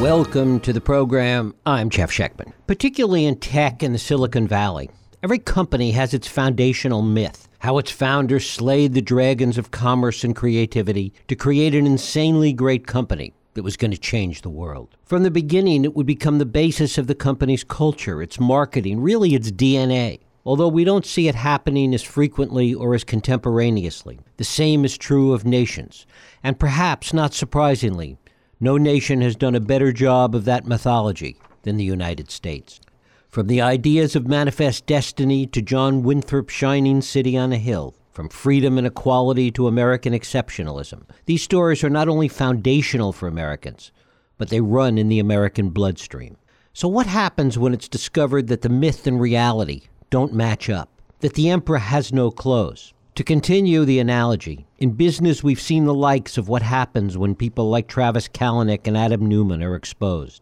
Welcome to the program. I'm Jeff Schechtman. Particularly in tech and the Silicon Valley, every company has its foundational myth how its founders slayed the dragons of commerce and creativity to create an insanely great company that was going to change the world. From the beginning, it would become the basis of the company's culture, its marketing, really its DNA. Although we don't see it happening as frequently or as contemporaneously, the same is true of nations. And perhaps not surprisingly, no nation has done a better job of that mythology than the United States. From the ideas of manifest destiny to John Winthrop's shining city on a hill, from freedom and equality to American exceptionalism, these stories are not only foundational for Americans, but they run in the American bloodstream. So, what happens when it's discovered that the myth and reality don't match up, that the emperor has no clothes? To continue the analogy, in business we've seen the likes of what happens when people like Travis Kalanick and Adam Neumann are exposed.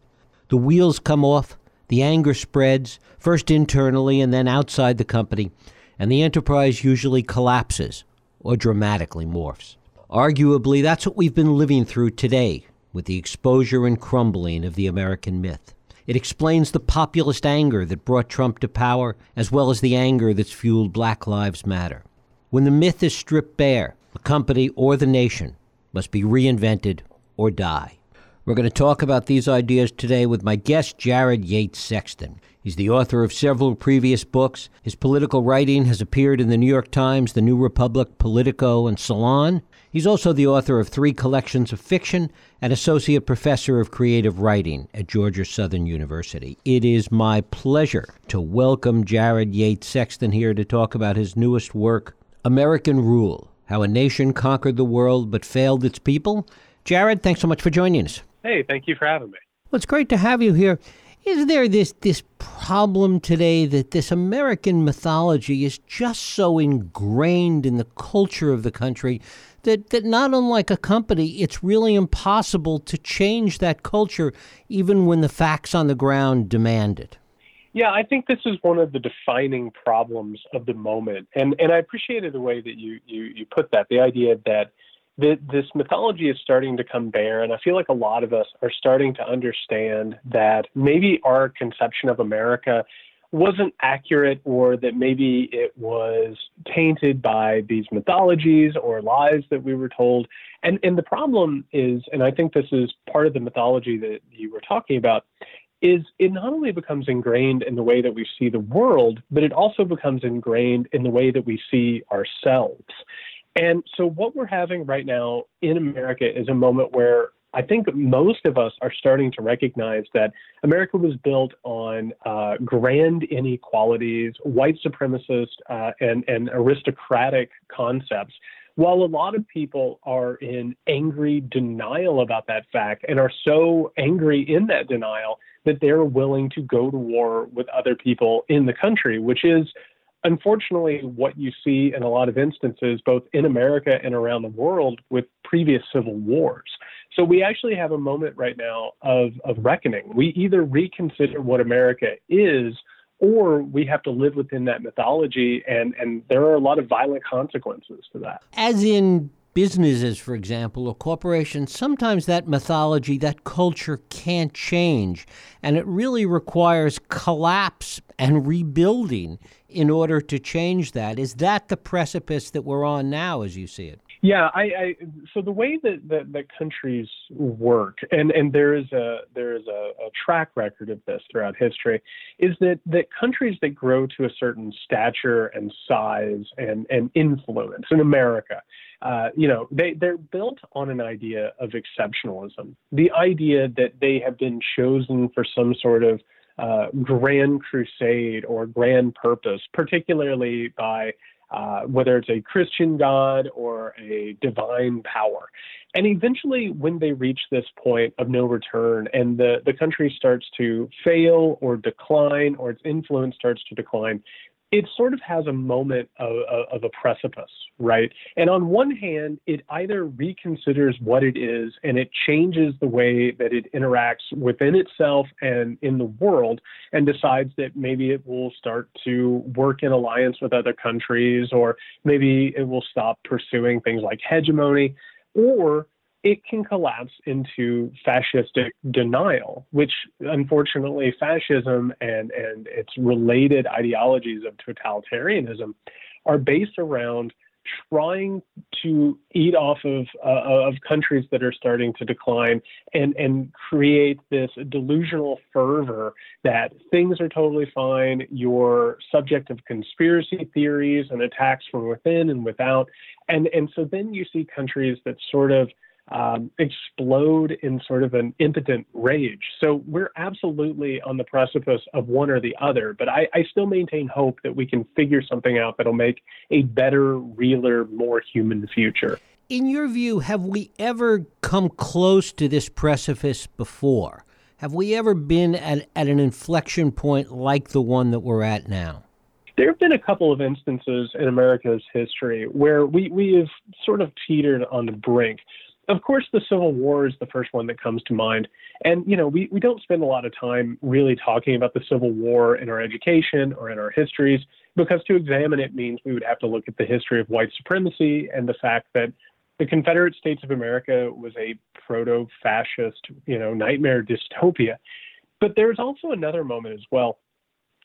The wheels come off, the anger spreads, first internally and then outside the company, and the enterprise usually collapses or dramatically morphs. Arguably, that's what we've been living through today with the exposure and crumbling of the American myth. It explains the populist anger that brought Trump to power, as well as the anger that's fueled Black Lives Matter. When the myth is stripped bare, the company or the nation must be reinvented or die. We're going to talk about these ideas today with my guest, Jared Yates Sexton. He's the author of several previous books. His political writing has appeared in the New York Times, The New Republic, Politico, and Salon. He's also the author of three collections of fiction and associate professor of creative writing at Georgia Southern University. It is my pleasure to welcome Jared Yates Sexton here to talk about his newest work, American Rule How a Nation Conquered the World but Failed Its People. Jared, thanks so much for joining us. Hey, thank you for having me. Well, it's great to have you here. Is there this, this problem today that this American mythology is just so ingrained in the culture of the country that, that not unlike a company, it's really impossible to change that culture even when the facts on the ground demand it? Yeah, I think this is one of the defining problems of the moment, and and I appreciated the way that you you you put that. The idea that that this mythology is starting to come bare, and I feel like a lot of us are starting to understand that maybe our conception of America wasn't accurate, or that maybe it was tainted by these mythologies or lies that we were told. And and the problem is, and I think this is part of the mythology that you were talking about, is it not only becomes ingrained in the way that we see the world, but it also becomes ingrained in the way that we see ourselves. And so, what we're having right now in America is a moment where I think most of us are starting to recognize that America was built on uh, grand inequalities, white supremacist, uh, and, and aristocratic concepts while a lot of people are in angry denial about that fact and are so angry in that denial that they're willing to go to war with other people in the country, which is unfortunately what you see in a lot of instances, both in America and around the world, with previous civil wars. So we actually have a moment right now of, of reckoning. We either reconsider what America is or we have to live within that mythology and and there are a lot of violent consequences to that as in businesses, for example, or corporations, sometimes that mythology, that culture can't change. And it really requires collapse and rebuilding in order to change that. Is that the precipice that we're on now, as you see it? Yeah, I, I so the way that, that, that countries work, and, and there is a there is a, a, track record of this throughout history, is that, that countries that grow to a certain stature and size and, and influence in America, uh, you know, they, they're built on an idea of exceptionalism. The idea that they have been chosen for some sort of uh, grand crusade or grand purpose, particularly by uh, whether it's a Christian God or a divine power. And eventually, when they reach this point of no return and the, the country starts to fail or decline or its influence starts to decline, it sort of has a moment of, of, a precipice, right? And on one hand, it either reconsiders what it is and it changes the way that it interacts within itself and in the world and decides that maybe it will start to work in alliance with other countries or maybe it will stop pursuing things like hegemony or it can collapse into fascistic denial, which unfortunately fascism and, and its related ideologies of totalitarianism are based around trying to eat off of uh, of countries that are starting to decline and and create this delusional fervor that things are totally fine you're subject of conspiracy theories and attacks from within and without. And and so then you see countries that sort of um, explode in sort of an impotent rage. So we're absolutely on the precipice of one or the other, but I, I still maintain hope that we can figure something out that'll make a better, realer, more human future. In your view, have we ever come close to this precipice before? Have we ever been at, at an inflection point like the one that we're at now? There have been a couple of instances in America's history where we, we have sort of teetered on the brink of course, the Civil War is the first one that comes to mind. And, you know, we, we don't spend a lot of time really talking about the Civil War in our education or in our histories because to examine it means we would have to look at the history of white supremacy and the fact that the Confederate States of America was a proto fascist, you know, nightmare dystopia. But there's also another moment as well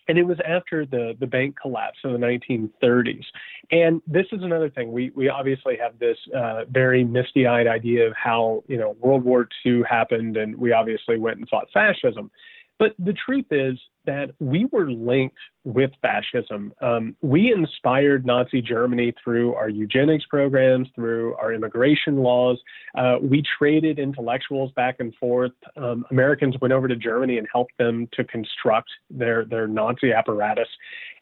and it was after the, the bank collapse in the 1930s. And this is another thing. We, we obviously have this uh, very misty eyed idea of how, you know, World War II happened, and we obviously went and fought fascism. But the truth is that we were linked with fascism. Um, we inspired Nazi Germany through our eugenics programs, through our immigration laws. Uh, we traded intellectuals back and forth. Um, Americans went over to Germany and helped them to construct their, their Nazi apparatus.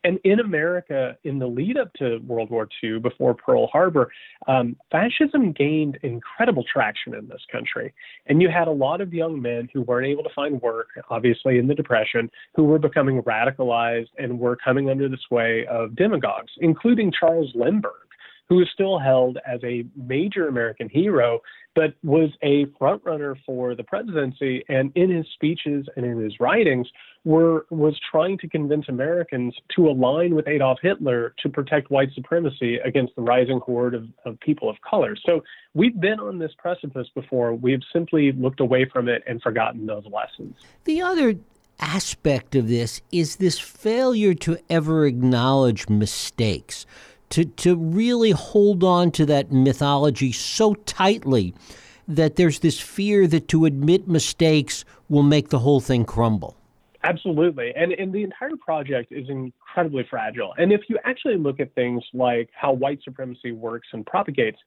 And in America, in the lead up to World War II, before Pearl Harbor, um, fascism gained incredible traction in this country. And you had a lot of young men who weren't able to find work, obviously in the Depression, who were becoming radicalized and were coming under the sway of demagogues, including Charles Lindbergh who is still held as a major American hero, but was a frontrunner for the presidency, and in his speeches and in his writings, were was trying to convince Americans to align with Adolf Hitler to protect white supremacy against the rising horde of, of people of color. So we've been on this precipice before. We've simply looked away from it and forgotten those lessons. The other aspect of this is this failure to ever acknowledge mistakes to, to really hold on to that mythology so tightly that there's this fear that to admit mistakes will make the whole thing crumble. Absolutely. And, and the entire project is incredibly fragile. And if you actually look at things like how white supremacy works and propagates,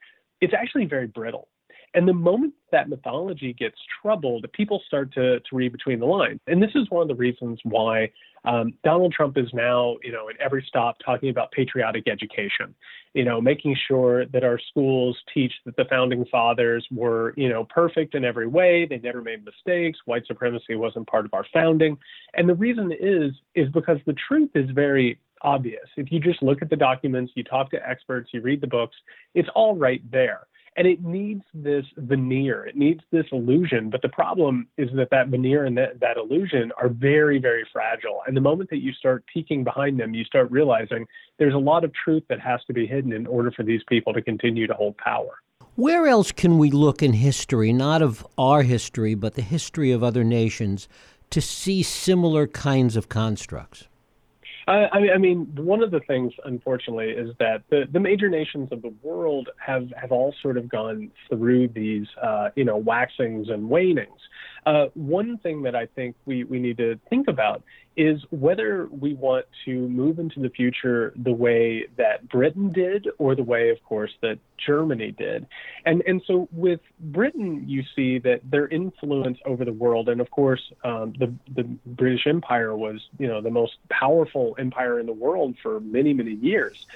it's actually very brittle. And the moment that mythology gets troubled, people start to, to read between the lines. And this is one of the reasons why um, Donald Trump is now, you know, at every stop talking about patriotic education, you know, making sure that our schools teach that the founding fathers were, you know, perfect in every way. They never made mistakes. White supremacy wasn't part of our founding. And the reason is, is because the truth is very obvious. If you just look at the documents, you talk to experts, you read the books, it's all right there and it needs this veneer. It needs this illusion. But the problem is that that veneer and that, that illusion are very very fragile. And the moment that you start peeking behind them you start realizing there's a lot of truth that has to be hidden in order for these people to continue to hold power. Where else can we look in history not of our history but the history of other nations to see similar kinds of constructs I, I mean, one of the things, unfortunately, is that the, the major nations of the world have, have all sort of gone through these, uh, you know, waxings and wanings. Uh, one thing that I think we, we need to think about is whether we want to move into the future the way that Britain did or the way, of course, that Germany did. And, and so with Britain, you see that their influence over the world, and of course, um, the, the British Empire was, you know, the most powerful empire in the world for many, many years.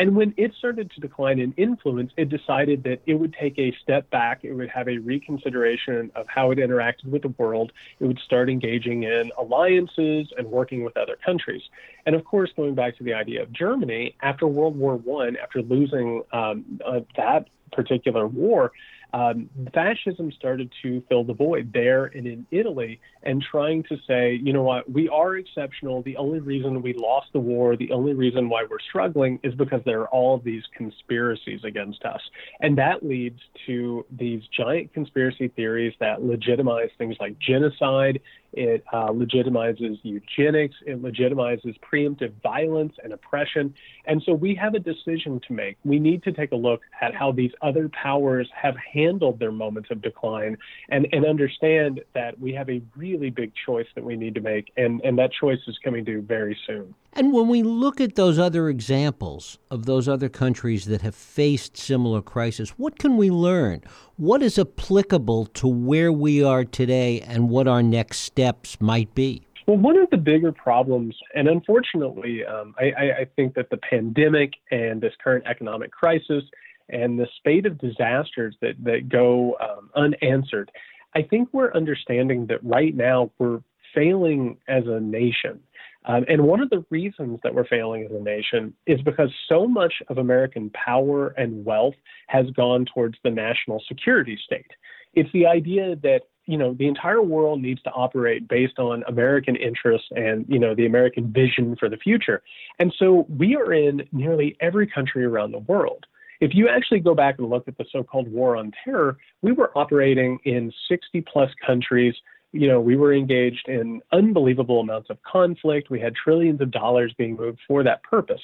And when it started to decline in influence, it decided that it would take a step back. It would have a reconsideration of how it interacted with the world. It would start engaging in alliances and working with other countries. And of course, going back to the idea of Germany, after World War One, after losing um, uh, that particular war, um, fascism started to fill the void there and in Italy, and trying to say, you know what, we are exceptional. The only reason we lost the war, the only reason why we're struggling, is because there are all these conspiracies against us, and that leads to these giant conspiracy theories that legitimize things like genocide it uh, legitimizes eugenics. It legitimizes preemptive violence and oppression. And so we have a decision to make. We need to take a look at how these other powers have handled their moments of decline and, and understand that we have a really big choice that we need to make. And, and that choice is coming due very soon. And when we look at those other examples of those other countries that have faced similar crises, what can we learn? What is applicable to where we are today and what our next steps might be? Well, one of the bigger problems, and unfortunately, um, I, I, think that the pandemic and this current economic crisis and the spate of disasters that, that go um, unanswered, I think we're understanding that right now we're failing as a nation. Um, and one of the reasons that we're failing as a nation is because so much of American power and wealth has gone towards the national security state. It's the idea that you know the entire world needs to operate based on American interests and you know the American vision for the future. And so we are in nearly every country around the world. If you actually go back and look at the so-called war on terror, we were operating in 60 plus countries you know, we were engaged in unbelievable amounts of conflict. We had trillions of dollars being moved for that purpose.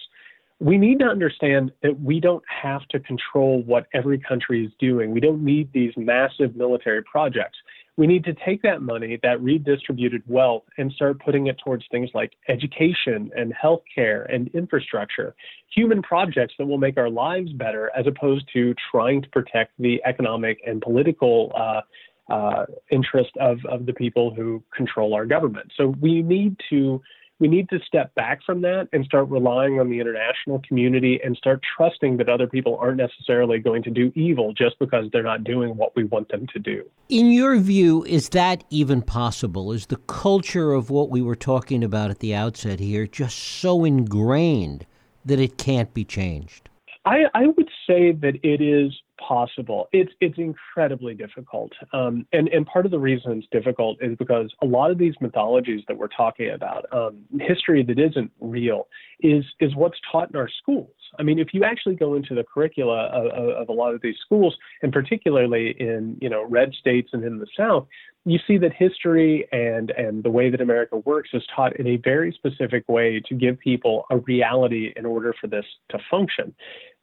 We need to understand that we don't have to control what every country is doing. We don't need these massive military projects. We need to take that money, that redistributed wealth, and start putting it towards things like education and healthcare and infrastructure, human projects that will make our lives better, as opposed to trying to protect the economic and political uh, uh, interest of, of the people who control our government. So we need to we need to step back from that and start relying on the international community and start trusting that other people aren't necessarily going to do evil just because they're not doing what we want them to do. In your view, is that even possible? Is the culture of what we were talking about at the outset here just so ingrained that it can't be changed? I, I would say that it is possible. It's it's incredibly difficult, um, and and part of the reason it's difficult is because a lot of these mythologies that we're talking about, um, history that isn't real, is is what's taught in our schools. I mean, if you actually go into the curricula of, of a lot of these schools, and particularly in you know red states and in the South, you see that history and and the way that America works is taught in a very specific way to give people a reality in order for this to function.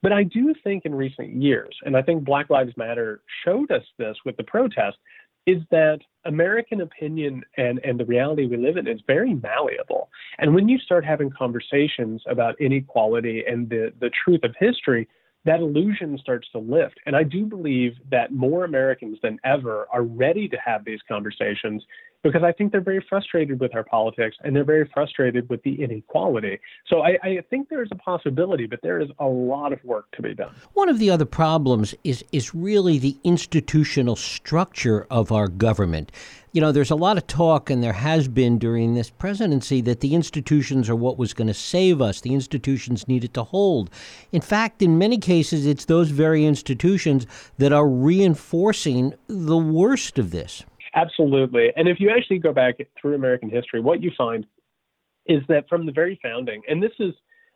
But I do think in recent years, and I think Black Lives Matter showed us this with the protest, is that American opinion and, and the reality we live in is very malleable. And when you start having conversations about inequality and the, the truth of history, that illusion starts to lift. And I do believe that more Americans than ever are ready to have these conversations because I think they're very frustrated with our politics and they're very frustrated with the inequality. So I, I, think there's a possibility, but there is a lot of work to be done. One of the other problems is is really the institutional structure of our government. You know, there's a lot of talk, and there has been during this presidency, that the institutions are what was going to save us. The institutions needed to hold. In fact, in many cases, it's those very institutions that are reinforcing the worst of this. Absolutely. And if you actually go back through American history, what you find is that from the very founding, and this is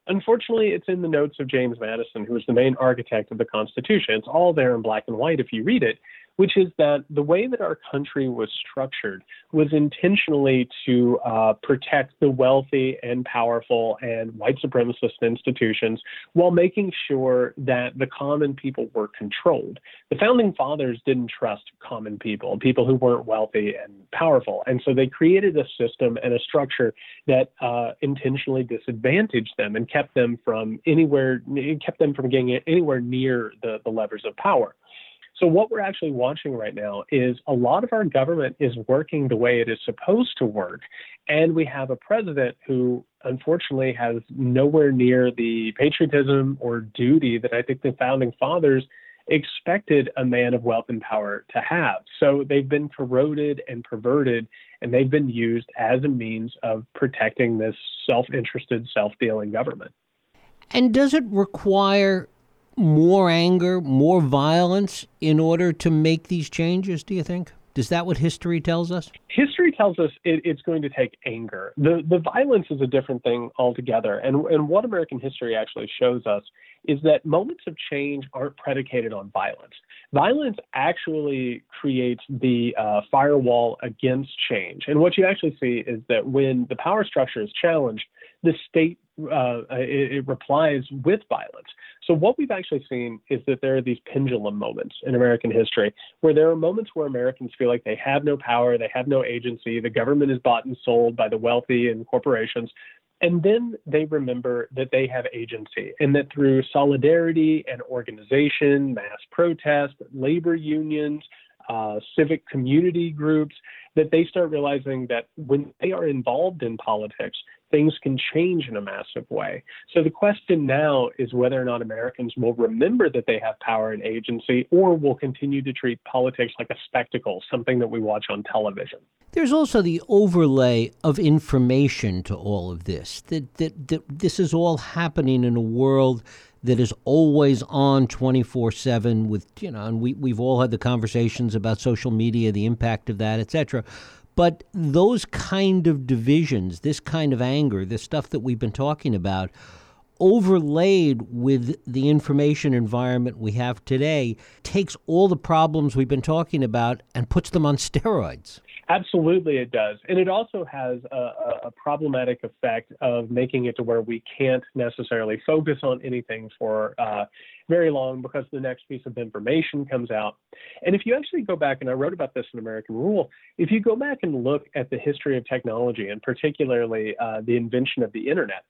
unfortunately it's in the notes of James Madison, who was the main architect of the Constitution. It's all there in black and white if you read it which is that the way that our country was structured was intentionally to uh, protect the wealthy and powerful and white supremacist institutions while making sure that the common people were controlled. The founding fathers didn't trust common people, people who weren't wealthy and powerful. And so they created a system and a structure that uh, intentionally disadvantaged them and kept them from anywhere, kept them from getting anywhere near the, the levers of power. So, what we're actually watching right now is a lot of our government is working the way it is supposed to work. And we have a president who, unfortunately, has nowhere near the patriotism or duty that I think the founding fathers expected a man of wealth and power to have. So, they've been corroded and perverted, and they've been used as a means of protecting this self interested, self dealing government. And does it require more anger, more violence in order to make these changes, do you think? Is that what history tells us? History tells us it, it's going to take anger. The the violence is a different thing altogether. And and what American history actually shows us is that moments of change aren't predicated on violence. Violence actually creates the uh, firewall against change. And what you actually see is that when the power structure is challenged, the state uh, it, it, replies with violence. So what we've actually seen is that there are these pendulum moments in American history where there are moments where Americans feel like they have no power, they have no agency, the government is bought and sold by the wealthy and corporations. And then they remember that they have agency and that through solidarity and organization, mass protest, labor unions, uh, civic community groups, that they start realizing that when they are involved in politics, things can change in a massive way. So the question now is whether or not Americans will remember that they have power and agency or will continue to treat politics like a spectacle, something that we watch on television. There's also the overlay of information to all of this. That, that, that this is all happening in a world that is always on 24/7 with you know and we we've all had the conversations about social media the impact of that etc but those kind of divisions, this kind of anger, the stuff that we've been talking about, overlaid with the information environment we have today, takes all the problems we've been talking about and puts them on steroids. Absolutely, it does. And it also has a, a, problematic effect of making it to where we can't necessarily focus on anything for uh, very long because the next piece of information comes out. And if you actually go back, and I wrote about this in American Rule, if you go back and look at the history of technology, and particularly uh, the invention of the internet,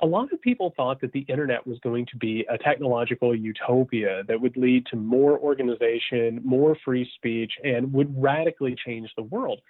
a lot of people thought that the internet was going to be a technological utopia that would lead to more organization, more free speech, and would radically change the world.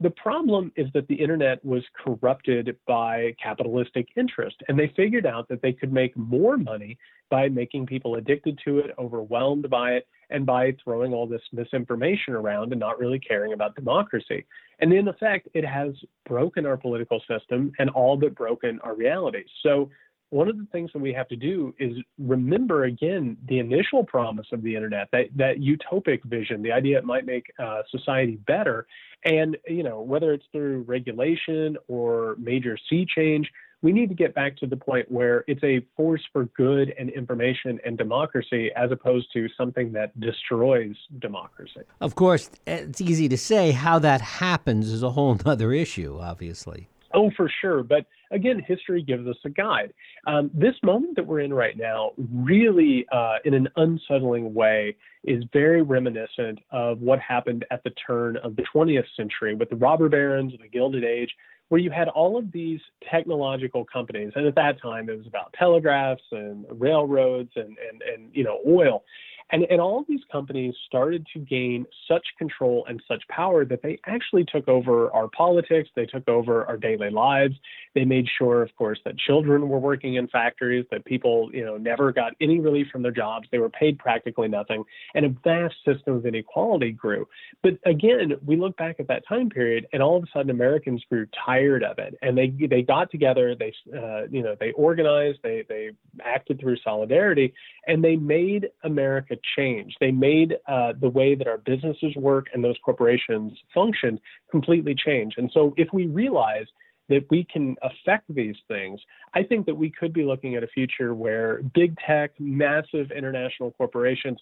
The problem is that the internet was corrupted by capitalistic interest, and they figured out that they could make more money by making people addicted to it, overwhelmed by it, and by throwing all this misinformation around and not really caring about democracy. And in effect, it has broken our political system and all but broken our reality. So one of the things that we have to do is remember again the initial promise of the internet, that that utopic vision, the idea it might make uh, society better, and you know whether it's through regulation or major sea change, we need to get back to the point where it's a force for good and information and democracy as opposed to something that destroys democracy. Of course, it's easy to say how that happens is a whole other issue, obviously. Oh, for sure. But again, history gives us a guide. Um, this moment that we're in right now, really, uh, in an unsettling way, is very reminiscent of what happened at the turn of the 20th century with the robber barons, and the Gilded Age, where you had all of these technological companies. And at that time, it was about telegraphs and railroads and, and, and you know, oil. And, and all of these companies started to gain such control and such power that they actually took over our politics, they took over our daily lives. They made sure, of course, that children were working in factories, that people, you know, never got any relief from their jobs. They were paid practically nothing, and a vast system of inequality grew. But again, we look back at that time period, and all of a sudden, Americans grew tired of it, and they they got together, they uh, you know, they organized, they they acted through solidarity, and they made America change. They made uh, the way that our businesses work and those corporations function completely change. And so, if we realize that we can affect these things, I think that we could be looking at a future where big tech, massive international corporations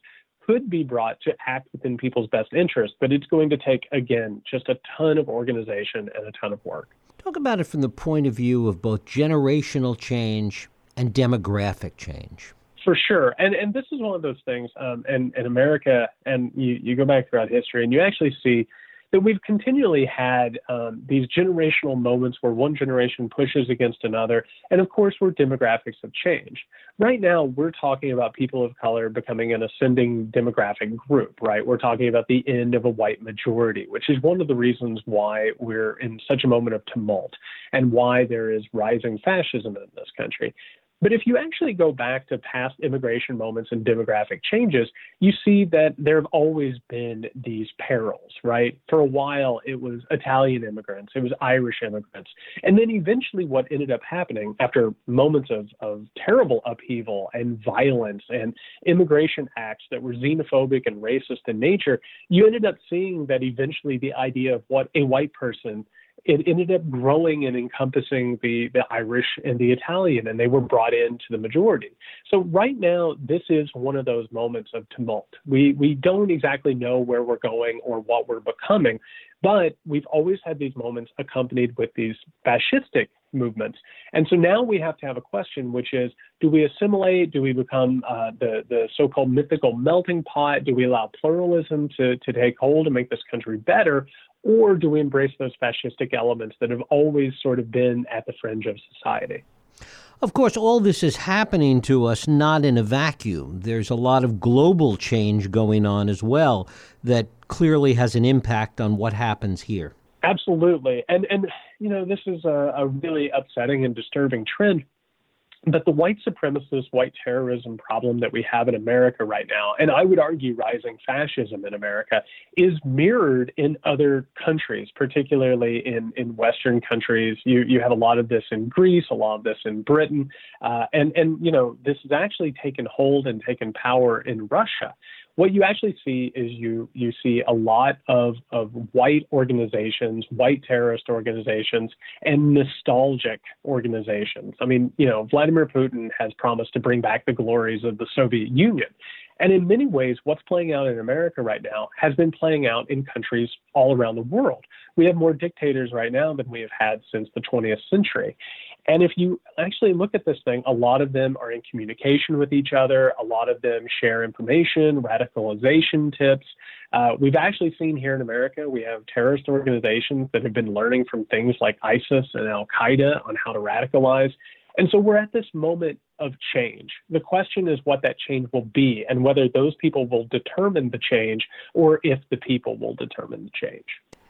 could be brought to act within people's best interest. But it's going to take, again, just a ton of organization and a ton of work. Talk about it from the point of view of both generational change and demographic change. For sure, and and this is one of those things, um, and in America, and you you go back throughout history, and you actually see that we've continually had um, these generational moments where one generation pushes against another, and of course, where demographics have changed. Right now, we're talking about people of color becoming an ascending demographic group, right? We're talking about the end of a white majority, which is one of the reasons why we're in such a moment of tumult and why there is rising fascism in this country. But if you actually go back to past immigration moments and demographic changes, you see that there have always been these perils, right? For a while, it was Italian immigrants, it was Irish immigrants. And then eventually, what ended up happening after moments of, of terrible upheaval and violence and immigration acts that were xenophobic and racist in nature, you ended up seeing that eventually the idea of what a white person it ended up growing and encompassing the, the Irish and the Italian, and they were brought into the majority. So right now, this is one of those moments of tumult. We we don't exactly know where we're going or what we're becoming, but we've always had these moments accompanied with these fascistic movements. And so now we have to have a question, which is do we assimilate? Do we become uh, the, the so called mythical melting pot? Do we allow pluralism to, to take hold and make this country better? Or do we embrace those fascistic elements that have always sort of been at the fringe of society? Of course, all this is happening to us not in a vacuum. There's a lot of global change going on as well that clearly has an impact on what happens here. Absolutely. And, and you know, this is a, a really upsetting and disturbing trend but the white supremacist, white terrorism problem that we have in America right now, and I would argue rising fascism in America, is mirrored in other countries, particularly in, in Western countries. You, you have a lot of this in Greece, a lot of this in Britain, uh, and, and, you know, this has actually taken hold and taken power in Russia what you actually see is you you see a lot of, of white organizations, white terrorist organizations, and nostalgic organizations. I mean, you know, Vladimir Putin has promised to bring back the glories of the Soviet Union. And in many ways, what's playing out in America right now has been playing out in countries all around the world. We have more dictators right now than we have had since the 20th century. And if you actually look at this thing, a lot of them are in communication with each other. A lot of them share information, radicalization tips. Uh, we've actually seen here in America, we have terrorist organizations that have been learning from things like ISIS and Al Qaeda on how to radicalize. And so we're at this moment of change. The question is what that change will be and whether those people will determine the change or if the people will determine the change.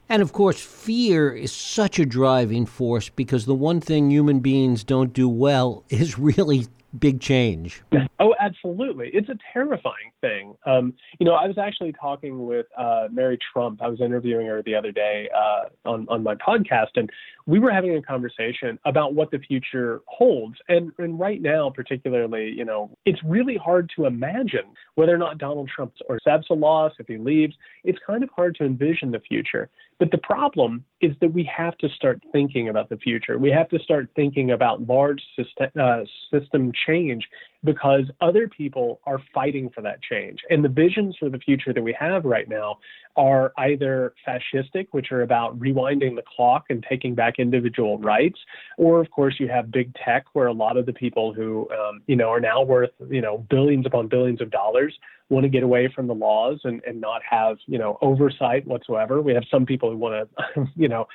And of course, fear is such a driving force because the one thing human beings don't do well is really big change. Oh, absolutely. It's a terrifying thing. Um, you know, I was actually talking with uh, Mary Trump. I was interviewing her the other day uh, on, on my podcast, and we were having a conversation about what the future holds. And, and right now, particularly, you know, it's really hard to imagine whether or not Donald Trump or loss if he leaves. It's kind of hard to envision the future. But the problem is that we have to start thinking about the future. We have to start thinking about large system, uh, system change because other people are fighting for that change. And the visions for the future that we have right now are either fascistic, which are about rewinding the clock and taking back individual rights, or of course you have big tech, where a lot of the people who um, you know are now worth you know billions upon billions of dollars want to get away from the laws and, and not have you know oversight whatsoever. We have some people who want to you know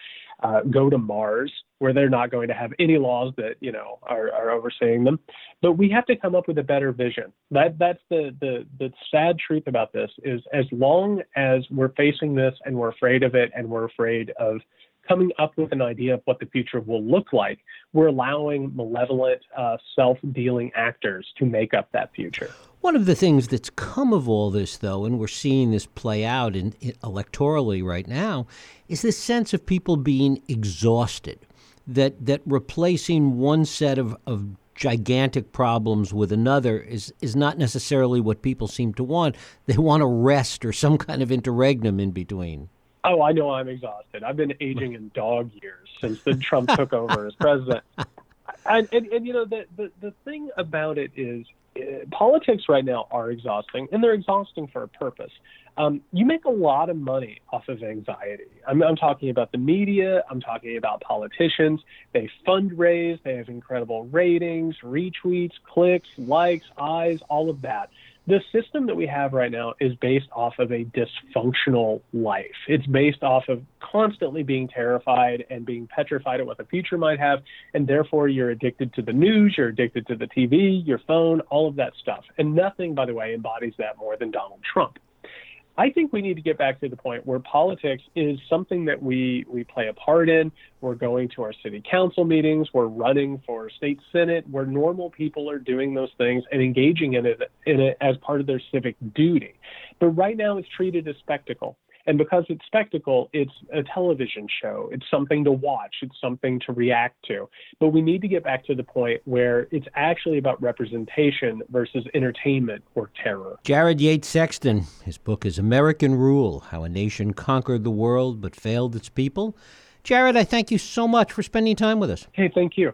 uh, go to Mars, where they're not going to have any laws that you know are, are overseeing them. But we have to come up with a better vision. That that's the, the the sad truth about this is as long as we're facing this and we're afraid of it and we're afraid of coming up with an idea of what the future will look like, we're allowing malevolent, uh, self dealing actors to make up that future. One of the things that's come of all this, though, and we're seeing this play out in, in electorally right now, is this sense of people being exhausted. That, that replacing one set of, of gigantic problems with another is, is not necessarily what people seem to want. They want a rest or some kind of interregnum in between. Oh, I know I'm exhausted. I've been aging in dog years since the Trump took over as president. And, and, and you know the, the the thing about it is uh, politics right now are exhausting, and they're exhausting for a purpose. Um, you make a lot of money off of anxiety. I'm, I'm talking about the media. I'm talking about politicians. They fundraise. They have incredible ratings, retweets, clicks, likes, eyes, all of that the system that we have right now is based off of a dysfunctional life. It's based off of constantly being terrified and being petrified of what the future might have. And therefore, you're addicted to the news, you're addicted to the TV, your phone, all of that stuff. And nothing, by the way, embodies that more than Donald Trump. I think we need to get back to the point where politics is something that we, we play a part in. We're going to our city council meetings, we're running for state senate, where normal people are doing those things and engaging in it, in it as part of their civic duty. But right now it's treated as spectacle. And because it's spectacle, it's a television show. It's something to watch. It's something to react to. But we need to get back to the point where it's actually about representation versus entertainment or terror. Jared Yates Sexton, his book is American Rule How a Nation Conquered the World but Failed Its People. Jared, I thank you so much for spending time with us. Hey, thank you.